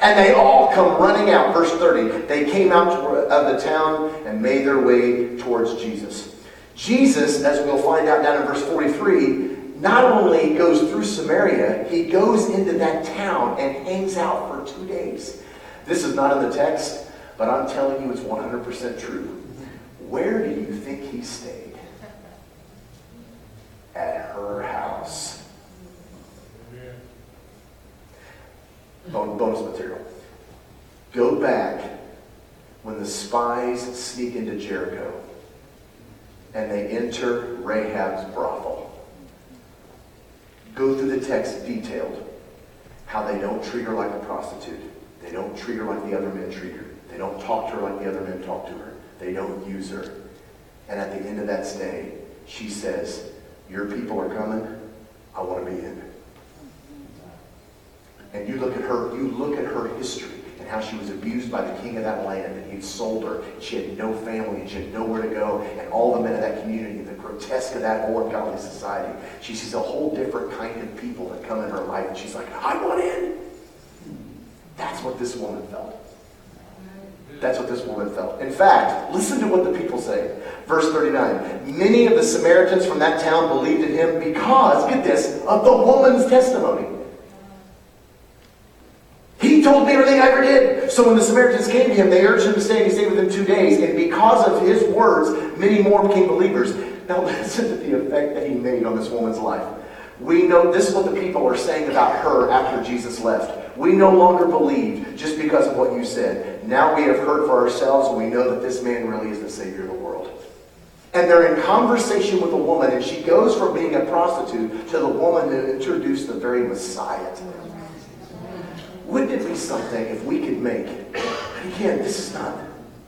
And they all come running out. Verse 30. They came out of the town and made their way towards Jesus. Jesus, as we'll find out down in verse 43, not only goes through Samaria, he goes into that town and hangs out for two days. This is not in the text, but I'm telling you it's 100% true. Where do you think he stayed? At her house. Bonus material. Go back when the spies sneak into Jericho and they enter Rahab's brothel. Go through the text detailed how they don't treat her like a prostitute. They don't treat her like the other men treat her. They don't talk to her like the other men talk to her. They don't use her. And at the end of that stay, she says, Your people are coming. I want to be in. And you look at her, you look at her history and how she was abused by the king of that land, and he'd sold her. She had no family, and she had nowhere to go. And all the men of that community, the grotesque of that old godly society, she sees a whole different kind of people that come in her life, and she's like, I want in. That's what this woman felt. That's what this woman felt. In fact, listen to what the people say. Verse 39. Many of the Samaritans from that town believed in him because, get this, of the woman's testimony. He told me everything I ever did. So when the Samaritans came to him, they urged him to stay, and he stayed with them two days. And because of his words, many more became believers. Now listen to the effect that he made on this woman's life. We know this is what the people are saying about her after Jesus left. We no longer believe just because of what you said. Now we have heard for ourselves, and we know that this man really is the Savior of the world. And they're in conversation with a woman, and she goes from being a prostitute to the woman who introduced the very Messiah to them. Wouldn't it be something if we could make, again, this is not,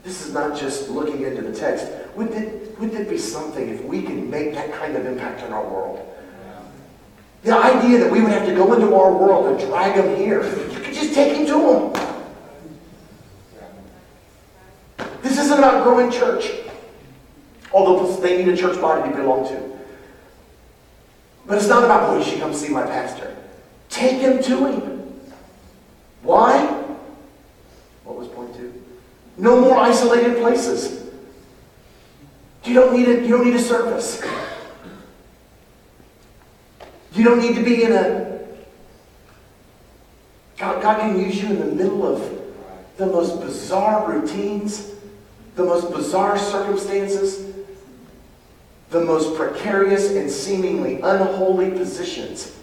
this is not just looking into the text. Wouldn't it, wouldn't it be something if we could make that kind of impact in our world? The idea that we would have to go into our world and drag them here. You could just take him to them. This isn't about growing church. Although they need a church body to belong to. But it's not about, boy, you should come see my pastor. Take him to him. Why? What was point two? No more isolated places. You don't need a, you don't need a service. You don't need to be in a. God, God can use you in the middle of the most bizarre routines, the most bizarre circumstances, the most precarious and seemingly unholy positions.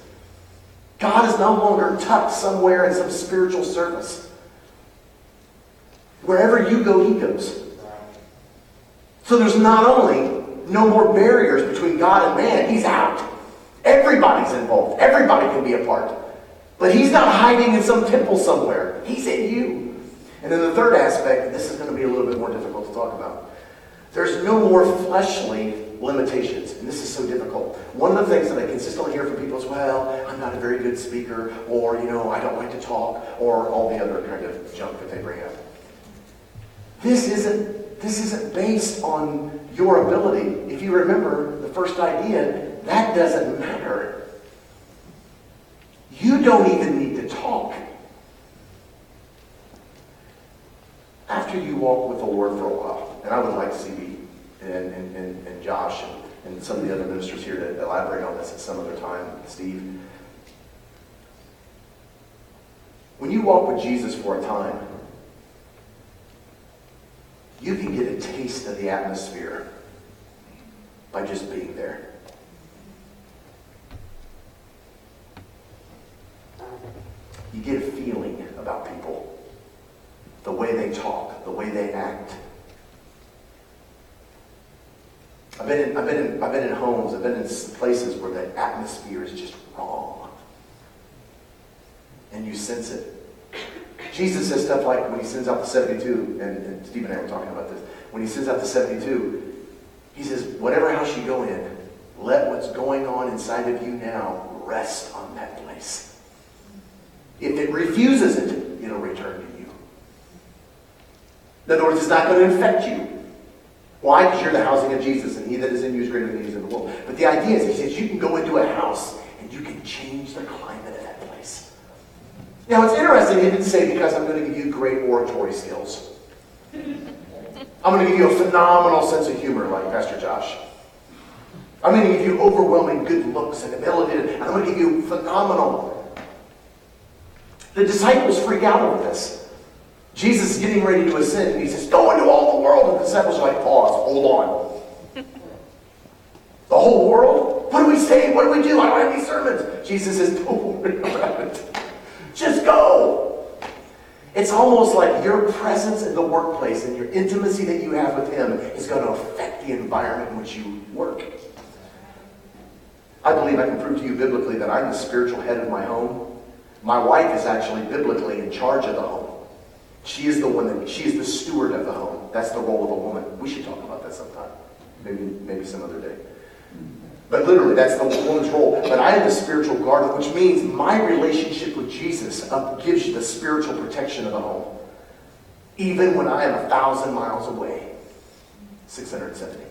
God is no longer tucked somewhere in some spiritual service. Wherever you go, He goes. So there's not only no more barriers between God and man, He's out. Everybody's involved. Everybody can be a part. But He's not hiding in some temple somewhere. He's in you. And then the third aspect, this is going to be a little bit more difficult to talk about. There's no more fleshly limitations. And this is so difficult. One of the things that I consistently hear from people is, well, I'm not a very good speaker, or, you know, I don't like to talk, or all the other kind of junk that they bring up. This isn't, this isn't based on your ability. If you remember the first idea, that doesn't matter. You don't even need to talk. After you walk with the Lord for a while, and I would like to see and, and, and, and Josh and, and some of the other ministers here to elaborate on this at some other time, Steve. When you walk with Jesus for a time, you can get a taste of the atmosphere by just being there. You get a feeling about people, the way they talk, the way they act. I've been, in, I've, been in, I've been in homes, I've been in places where the atmosphere is just wrong. And you sense it. Jesus says stuff like when he sends out the 72, and, and Steve and I were talking about this, when he sends out the 72, he says, whatever house you go in, let what's going on inside of you now rest on that place. If it refuses it, it'll return to you. In other words, it's not going to infect you. Why? Because you're the housing of Jesus, and he that is in you is greater than he is in the world. But the idea is, he says, you can go into a house and you can change the climate of that place. Now, it's interesting, he didn't say, because I'm going to give you great oratory skills. I'm going to give you a phenomenal sense of humor, like Pastor Josh. I'm going to give you overwhelming good looks and ability, and I'm going to give you phenomenal. The disciples freak out over this. Jesus is getting ready to ascend, and he says, Go into all the world. And the disciples are like, Pause, hold on. the whole world? What do we say? What do we do? I don't have any sermons. Jesus says, Don't worry about it. Just go. It's almost like your presence in the workplace and your intimacy that you have with Him is going to affect the environment in which you work. I believe I can prove to you biblically that I'm the spiritual head of my home. My wife is actually biblically in charge of the home. She is the one that she is the steward of the home. That's the role of a woman. We should talk about that sometime. Maybe maybe some other day. But literally, that's the woman's role. But I am the spiritual guardian, which means my relationship with Jesus gives you the spiritual protection of the home. Even when I am a thousand miles away. 670.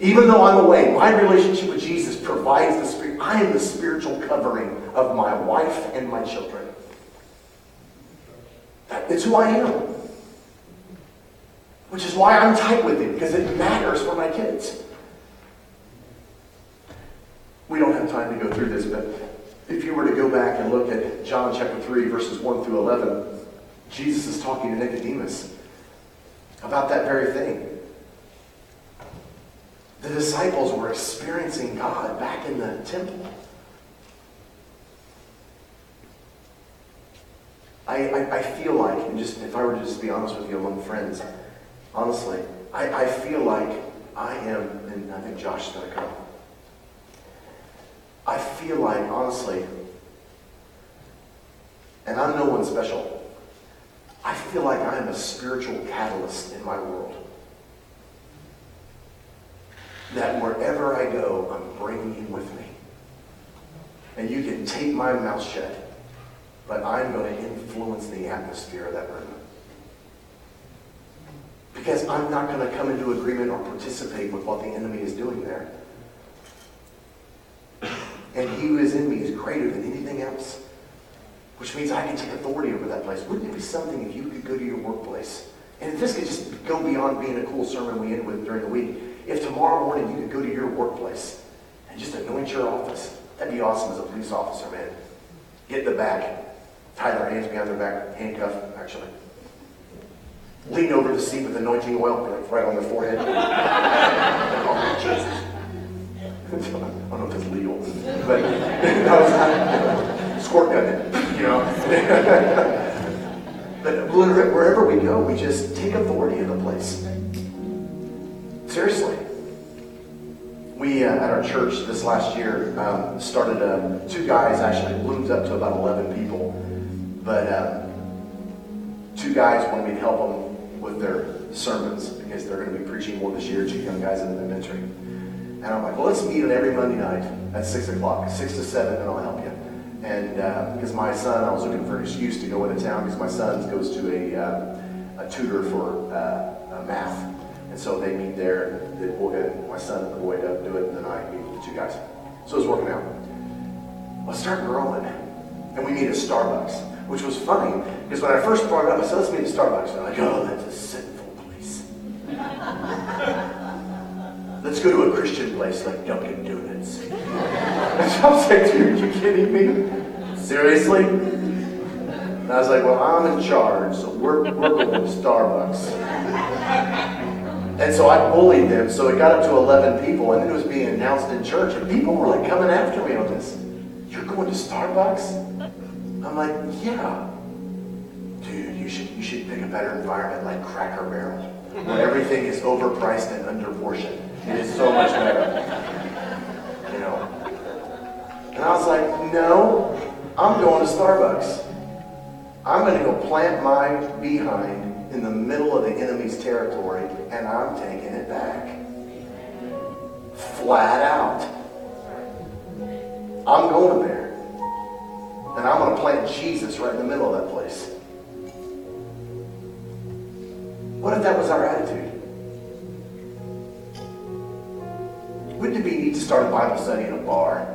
Even though I'm away, my relationship with Jesus provides the spirit. I am the spiritual covering of my wife and my children. It's who I am. Which is why I'm tight with it, because it matters for my kids. We don't have time to go through this, but if you were to go back and look at John chapter 3, verses 1 through 11, Jesus is talking to Nicodemus about that very thing. The disciples were experiencing God back in the temple. I, I, I, feel like, and just if I were to just be honest with you among friends, honestly, I, I feel like I am, and I think Josh is going to come. I feel like, honestly, and I'm no one special, I feel like I am a spiritual catalyst in my world that wherever I go, I'm bringing him with me. And you can take my mouth shut, but I'm going to influence the atmosphere of that room. Because I'm not going to come into agreement or participate with what the enemy is doing there. And he who is in me is greater than anything else. Which means I can take authority over that place. Wouldn't it be something if you could go to your workplace? And if this could just go beyond being a cool sermon we end with during the week, if tomorrow morning you could go to your workplace and just anoint your office, that'd be awesome as a police officer, man. Get in the back, tie their hands behind their back, handcuff, actually. Lean over the seat with anointing oil right on their forehead. oh, Jesus. I don't know if it's legal, but was not squirt gun you know. but wherever we go, we just take authority in the place. Seriously. We, uh, at our church this last year, um, started uh, two guys, actually, blooms up to about 11 people. But uh, two guys wanted me to help them with their sermons because they're going to be preaching more this year, two young guys in the ministry. And I'm like, well, let's meet on every Monday night at 6 o'clock, 6 to 7, and I'll help you. And uh, because my son, I was looking for an excuse to go into town because my son goes to a, uh, a tutor for uh, math and so they meet there, and the boy, my son and the boy to do it, and then I meet the two guys. So it's working out. Let's start growing. And we meet at Starbucks, which was funny, because when I first brought it up, I said, let's meet at Starbucks. And they're like, oh, that's a sinful place. let's go to a Christian place like Dunkin' Donuts. and so I was like, dude, are you kidding me? Seriously? And I was like, well, I'm in charge, so we're, we're going to Starbucks. And so I bullied them. So it got up to 11 people, and then it was being announced in church. And people were like coming after me on this. You're going to Starbucks? I'm like, yeah. Dude, you should you should pick a better environment like Cracker Barrel, where everything is overpriced and underportioned. It is so much better. You know. And I was like, no, I'm going to Starbucks. I'm going to go plant my behind in the middle of the enemy's territory, and I'm taking it back. Flat out. I'm going there. And I'm going to plant Jesus right in the middle of that place. What if that was our attitude? Wouldn't it be neat to start a Bible study in a bar?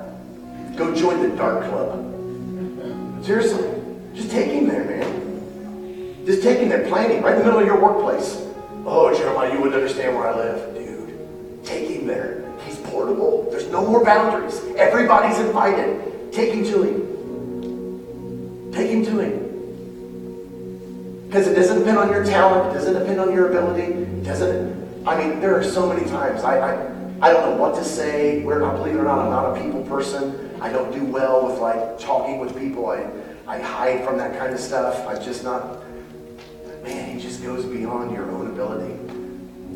Go join the dark Club. Seriously, just take him there, man. Just take him there, planting right in the middle of your workplace. Oh, Jeremiah, you wouldn't understand where I live. Dude, take him there. He's portable. There's no more boundaries. Everybody's invited. Take him to him. Take him to him. Because it doesn't depend on your talent. It doesn't depend on your ability. It doesn't. I mean, there are so many times I, I, I don't know what to say. We're not, believe it or not, I'm not a people person. I don't do well with like talking with people. I, I hide from that kind of stuff. I'm just not. Man, he just goes beyond your own ability.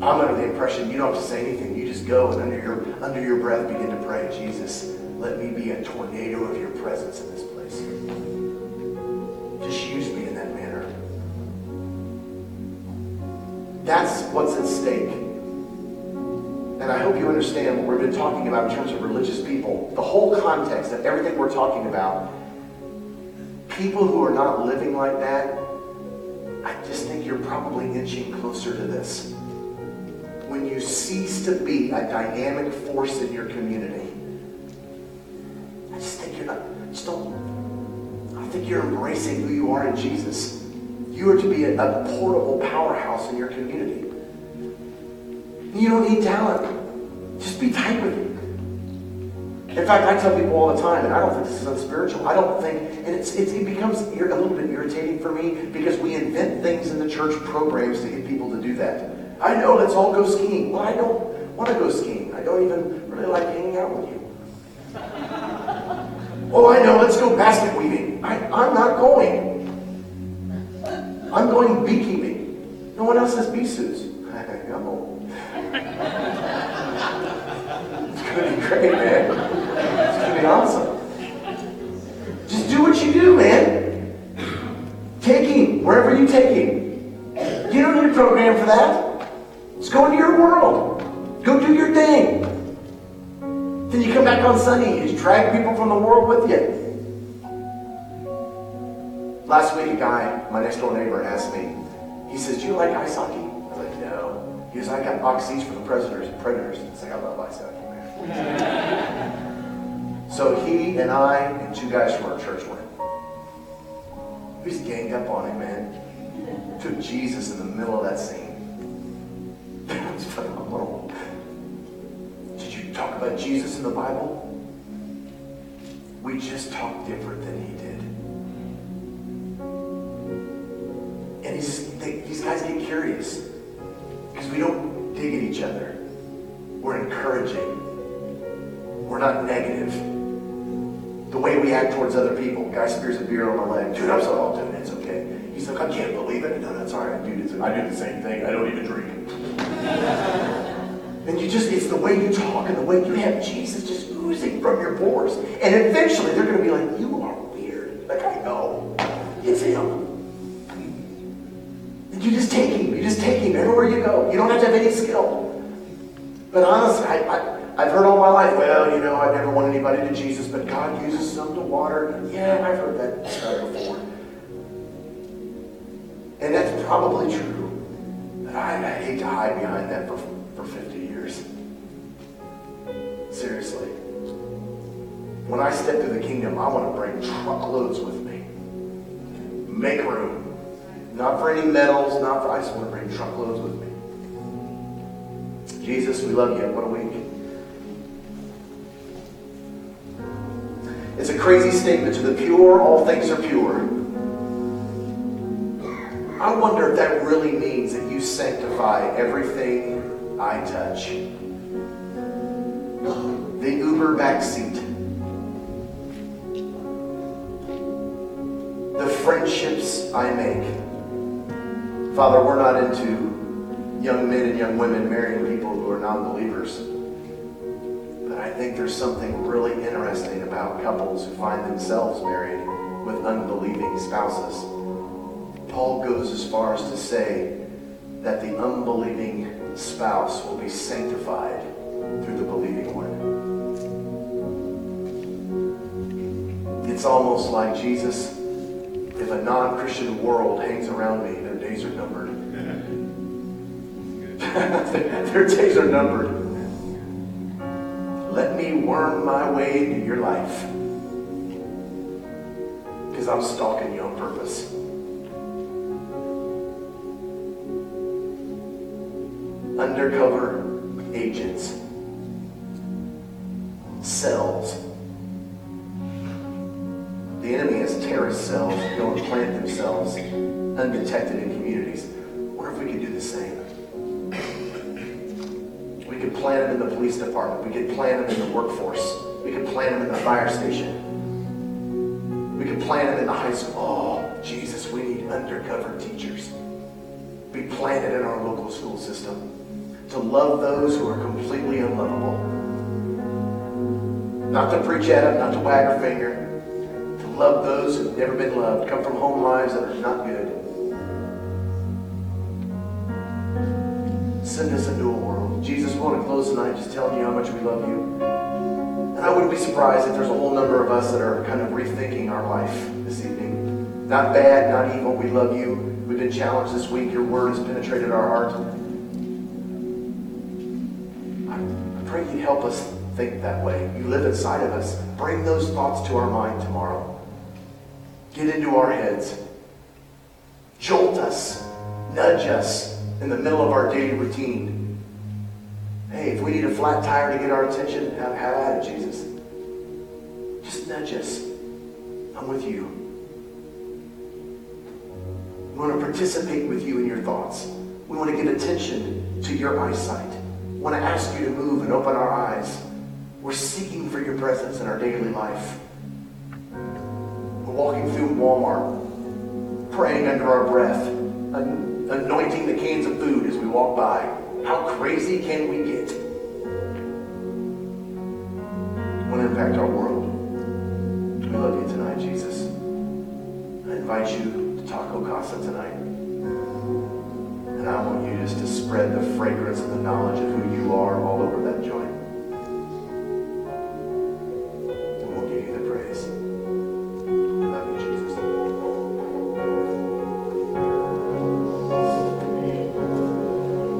I'm under the impression you don't have to say anything. You just go and under your under your breath begin to pray. Jesus, let me be a tornado of your presence in this use me in that manner. That's what's at stake. And I hope you understand what we've been talking about in terms of religious people. The whole context of everything we're talking about. People who are not living like that, I just think you're probably inching closer to this. When you cease to be a dynamic force in your community, I just think you're not, just don't, I think you're embracing who you are in Jesus. You are to be a, a portable powerhouse in your community. You don't need talent. Just be tight with it. In fact, I tell people all the time, and I don't think this is unspiritual. I don't think, and it's, it's, it becomes a little bit irritating for me because we invent things in the church programs to get people to do that. I know, let's all go skiing. Well, I don't want to go skiing. I don't even really like hanging out with you. oh, I know, let's go basket weaving. I, I'm not going. I'm going beekeeping. No one else has bee suits. I know. it's going to be great, man. It's going to be awesome. Just do what you do, man. Take him wherever you take him. You don't need a program for that. Just go into your world. Go do your thing. Then you come back on Sunday. You drag people from the world with you. Last week, a guy, my next door neighbor, asked me, he says, Do you like ice hockey? I was like, No. He goes, I got oxys for the Predators. and Predators. It's like, I love ice hockey, man. so he and I and two guys from our church went. We just ganged up on him, man. Took Jesus in the middle of that scene. It was phenomenal. Did you talk about Jesus in the Bible? We just talked different than he these guys get curious because we don't dig at each other. We're encouraging. We're not negative. The way we act towards other people. Guy spears a beer on my leg. Dude, I'm so dude, it's okay. He's like, I can't believe it. No, that's all right, dude. It's, I do the same thing. I don't even drink. and you just, it's the way you talk and the way you have Jesus just oozing from your pores. And eventually they're going to be like, you are weird. Like, I know. It's him. You just take him. You just take him everywhere you go. You don't have to have any skill. But honestly, I, I, I've heard all my life, well, you know, I've never won anybody to Jesus, but God uses some to water. Yeah, I've heard that before. And that's probably true. But I, I hate to hide behind that for, for 50 years. Seriously. When I step through the kingdom, I want to bring truckloads with me. Make room. Not for any medals, not for, I just want to bring truckloads with me. Jesus, we love you. What a week. It's a crazy statement. To the pure, all things are pure. I wonder if that really means that you sanctify everything I touch. The Uber backseat. The friendships I make. Father, we're not into young men and young women marrying people who are non-believers. But I think there's something really interesting about couples who find themselves married with unbelieving spouses. Paul goes as far as to say that the unbelieving spouse will be sanctified through the believing one. It's almost like Jesus, if a non-Christian world hangs around me, Their days are numbered. Let me worm my way into your life. Because I'm stalking you on purpose. Undercover agents, cells. The enemy has terrorist cells and plant themselves undetected in communities. What if we could do the same? Could plant them in the police department. We could plant them in the workforce. We could plant them in the fire station. We could plant them in the high school. Oh, Jesus, we need undercover teachers. Be planted in our local school system to love those who are completely unlovable. Not to preach at them, not to wag our finger. To love those who've never been loved, come from home lives that are not good. Send us into a want to close tonight just telling you how much we love you. And I wouldn't be surprised if there's a whole number of us that are kind of rethinking our life this evening. Not bad, not evil. We love you. We've been challenged this week. Your word has penetrated our heart. I pray you help us think that way. You live inside of us. Bring those thoughts to our mind tomorrow. Get into our heads. Jolt us. Nudge us in the middle of our daily routine. Hey, if we need a flat tire to get our attention, have, have at it, Jesus. Just nudge us. I'm with you. We want to participate with you in your thoughts. We want to get attention to your eyesight. We want to ask you to move and open our eyes. We're seeking for your presence in our daily life. We're walking through Walmart, praying under our breath, anointing the cans of food as we walk by. How crazy can we get? Want to impact our world. We love you tonight, Jesus. I invite you to Taco Casa tonight. And I want you just to spread the fragrance and the knowledge of who you are all over that joint.